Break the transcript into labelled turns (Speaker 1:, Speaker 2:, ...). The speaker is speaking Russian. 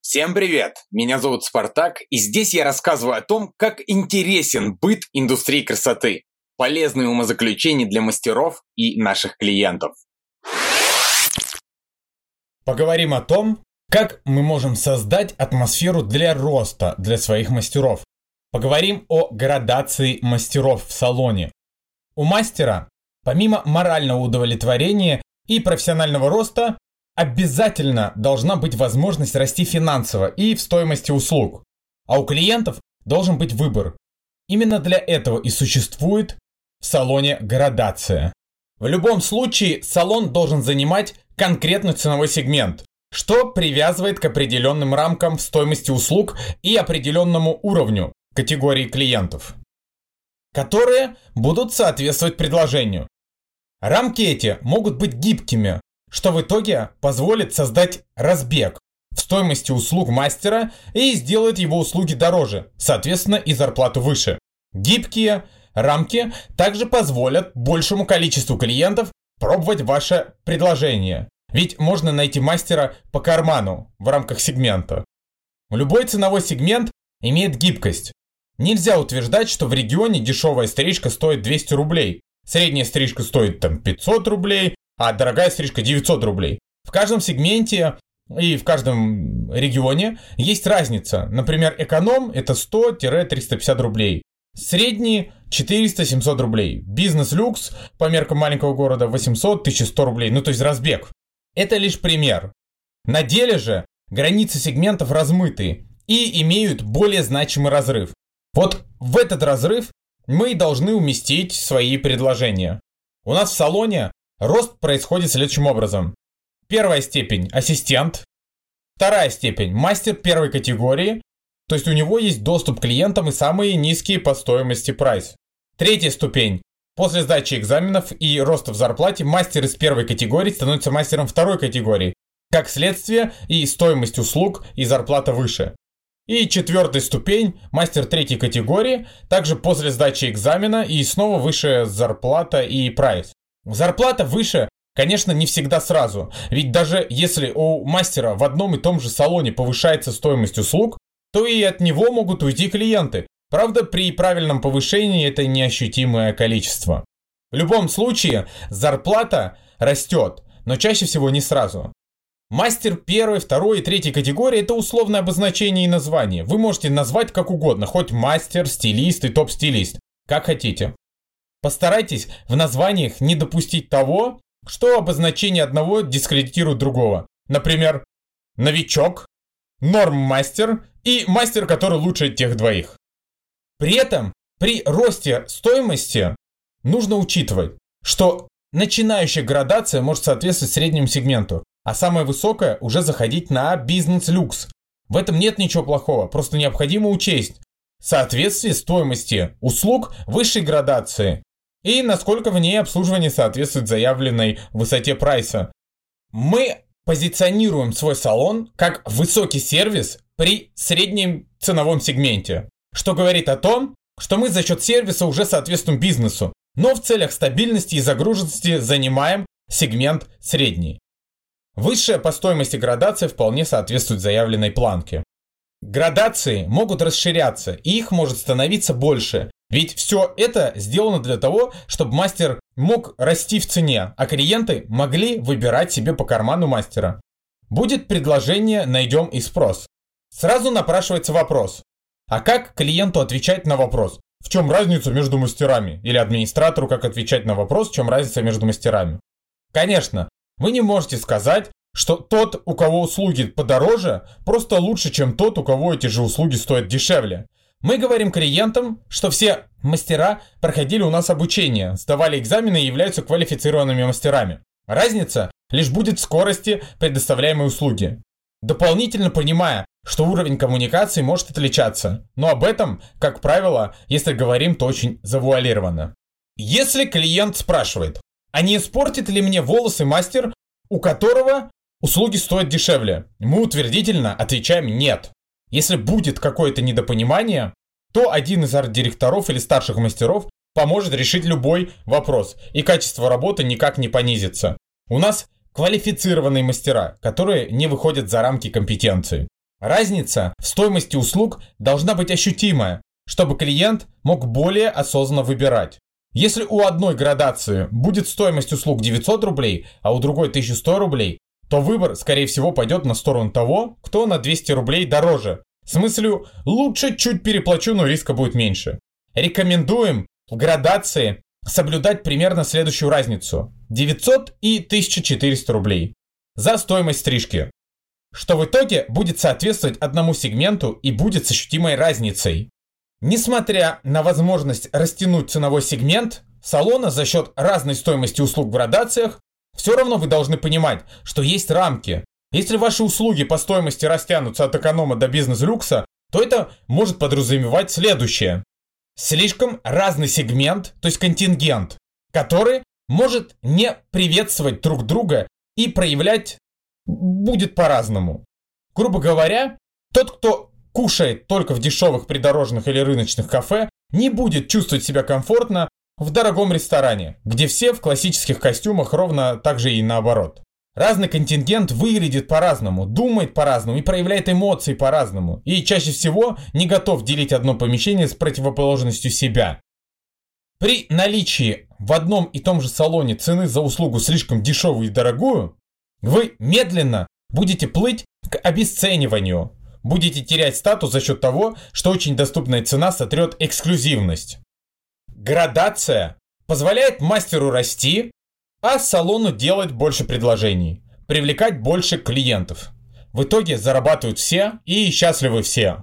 Speaker 1: Всем привет! Меня зовут Спартак, и здесь я рассказываю о том, как интересен быт индустрии красоты, полезные умозаключения для мастеров и наших клиентов.
Speaker 2: Поговорим о том, как мы можем создать атмосферу для роста для своих мастеров. Поговорим о градации мастеров в салоне. У мастера, помимо морального удовлетворения и профессионального роста, обязательно должна быть возможность расти финансово и в стоимости услуг. А у клиентов должен быть выбор. Именно для этого и существует в салоне градация. В любом случае салон должен занимать конкретный ценовой сегмент, что привязывает к определенным рамкам в стоимости услуг и определенному уровню категории клиентов, которые будут соответствовать предложению. Рамки эти могут быть гибкими, что в итоге позволит создать разбег в стоимости услуг мастера и сделает его услуги дороже, соответственно и зарплату выше. Гибкие рамки также позволят большему количеству клиентов пробовать ваше предложение. Ведь можно найти мастера по карману в рамках сегмента. Любой ценовой сегмент имеет гибкость. Нельзя утверждать, что в регионе дешевая стрижка стоит 200 рублей, средняя стрижка стоит там 500 рублей, а дорогая стрижка 900 рублей. В каждом сегменте и в каждом регионе есть разница. Например, эконом это 100-350 рублей. Средний 400-700 рублей. Бизнес-люкс по меркам маленького города 800-1100 рублей. Ну то есть разбег. Это лишь пример. На деле же границы сегментов размыты и имеют более значимый разрыв. Вот в этот разрыв мы должны уместить свои предложения. У нас в салоне Рост происходит следующим образом. Первая степень – ассистент. Вторая степень – мастер первой категории, то есть у него есть доступ к клиентам и самые низкие по стоимости прайс. Третья ступень – после сдачи экзаменов и роста в зарплате мастер из первой категории становится мастером второй категории. Как следствие и стоимость услуг и зарплата выше. И четвертая ступень, мастер третьей категории, также после сдачи экзамена и снова выше зарплата и прайс. Зарплата выше, конечно, не всегда сразу. Ведь даже если у мастера в одном и том же салоне повышается стоимость услуг, то и от него могут уйти клиенты. Правда, при правильном повышении это неощутимое количество. В любом случае, зарплата растет, но чаще всего не сразу. Мастер первой, второй и третьей категории – это условное обозначение и название. Вы можете назвать как угодно, хоть мастер, стилист и топ-стилист, как хотите. Постарайтесь в названиях не допустить того, что обозначение одного дискредитирует другого. Например, новичок, норм-мастер и мастер, который лучше тех двоих. При этом при росте стоимости нужно учитывать, что начинающая градация может соответствовать среднему сегменту, а самая высокая уже заходить на бизнес-люкс. В этом нет ничего плохого, просто необходимо учесть соответствие стоимости услуг высшей градации и насколько в ней обслуживание соответствует заявленной высоте прайса. Мы позиционируем свой салон как высокий сервис при среднем ценовом сегменте, что говорит о том, что мы за счет сервиса уже соответствуем бизнесу, но в целях стабильности и загруженности занимаем сегмент средний. Высшая по стоимости градация вполне соответствует заявленной планке. Градации могут расширяться, и их может становиться больше, ведь все это сделано для того, чтобы мастер мог расти в цене, а клиенты могли выбирать себе по карману мастера. Будет предложение, найдем и спрос. Сразу напрашивается вопрос. А как клиенту отвечать на вопрос? В чем разница между мастерами? Или администратору как отвечать на вопрос, в чем разница между мастерами? Конечно, вы не можете сказать, что тот, у кого услуги подороже, просто лучше, чем тот, у кого эти же услуги стоят дешевле. Мы говорим клиентам, что все мастера проходили у нас обучение, сдавали экзамены и являются квалифицированными мастерами. Разница лишь будет в скорости предоставляемой услуги. Дополнительно понимая, что уровень коммуникации может отличаться, но об этом, как правило, если говорим, то очень завуалированно. Если клиент спрашивает, а не испортит ли мне волосы мастер, у которого услуги стоят дешевле, мы утвердительно отвечаем нет. Если будет какое-то недопонимание, то один из арт-директоров или старших мастеров поможет решить любой вопрос, и качество работы никак не понизится. У нас квалифицированные мастера, которые не выходят за рамки компетенции. Разница в стоимости услуг должна быть ощутимая, чтобы клиент мог более осознанно выбирать. Если у одной градации будет стоимость услуг 900 рублей, а у другой 1100 рублей, то выбор, скорее всего, пойдет на сторону того, кто на 200 рублей дороже. С мыслью «лучше чуть переплачу, но риска будет меньше». Рекомендуем в градации соблюдать примерно следующую разницу. 900 и 1400 рублей за стоимость стрижки. Что в итоге будет соответствовать одному сегменту и будет с ощутимой разницей. Несмотря на возможность растянуть ценовой сегмент салона за счет разной стоимости услуг в градациях, все равно вы должны понимать, что есть рамки. Если ваши услуги по стоимости растянутся от эконома до бизнес-люкса, то это может подразумевать следующее. Слишком разный сегмент, то есть контингент, который может не приветствовать друг друга и проявлять будет по-разному. Грубо говоря, тот, кто кушает только в дешевых придорожных или рыночных кафе, не будет чувствовать себя комфортно в дорогом ресторане, где все в классических костюмах ровно так же и наоборот. Разный контингент выглядит по-разному, думает по-разному и проявляет эмоции по-разному. И чаще всего не готов делить одно помещение с противоположностью себя. При наличии в одном и том же салоне цены за услугу слишком дешевую и дорогую, вы медленно будете плыть к обесцениванию. Будете терять статус за счет того, что очень доступная цена сотрет эксклюзивность. Градация позволяет мастеру расти, а салону делать больше предложений, привлекать больше клиентов. В итоге зарабатывают все и счастливы все.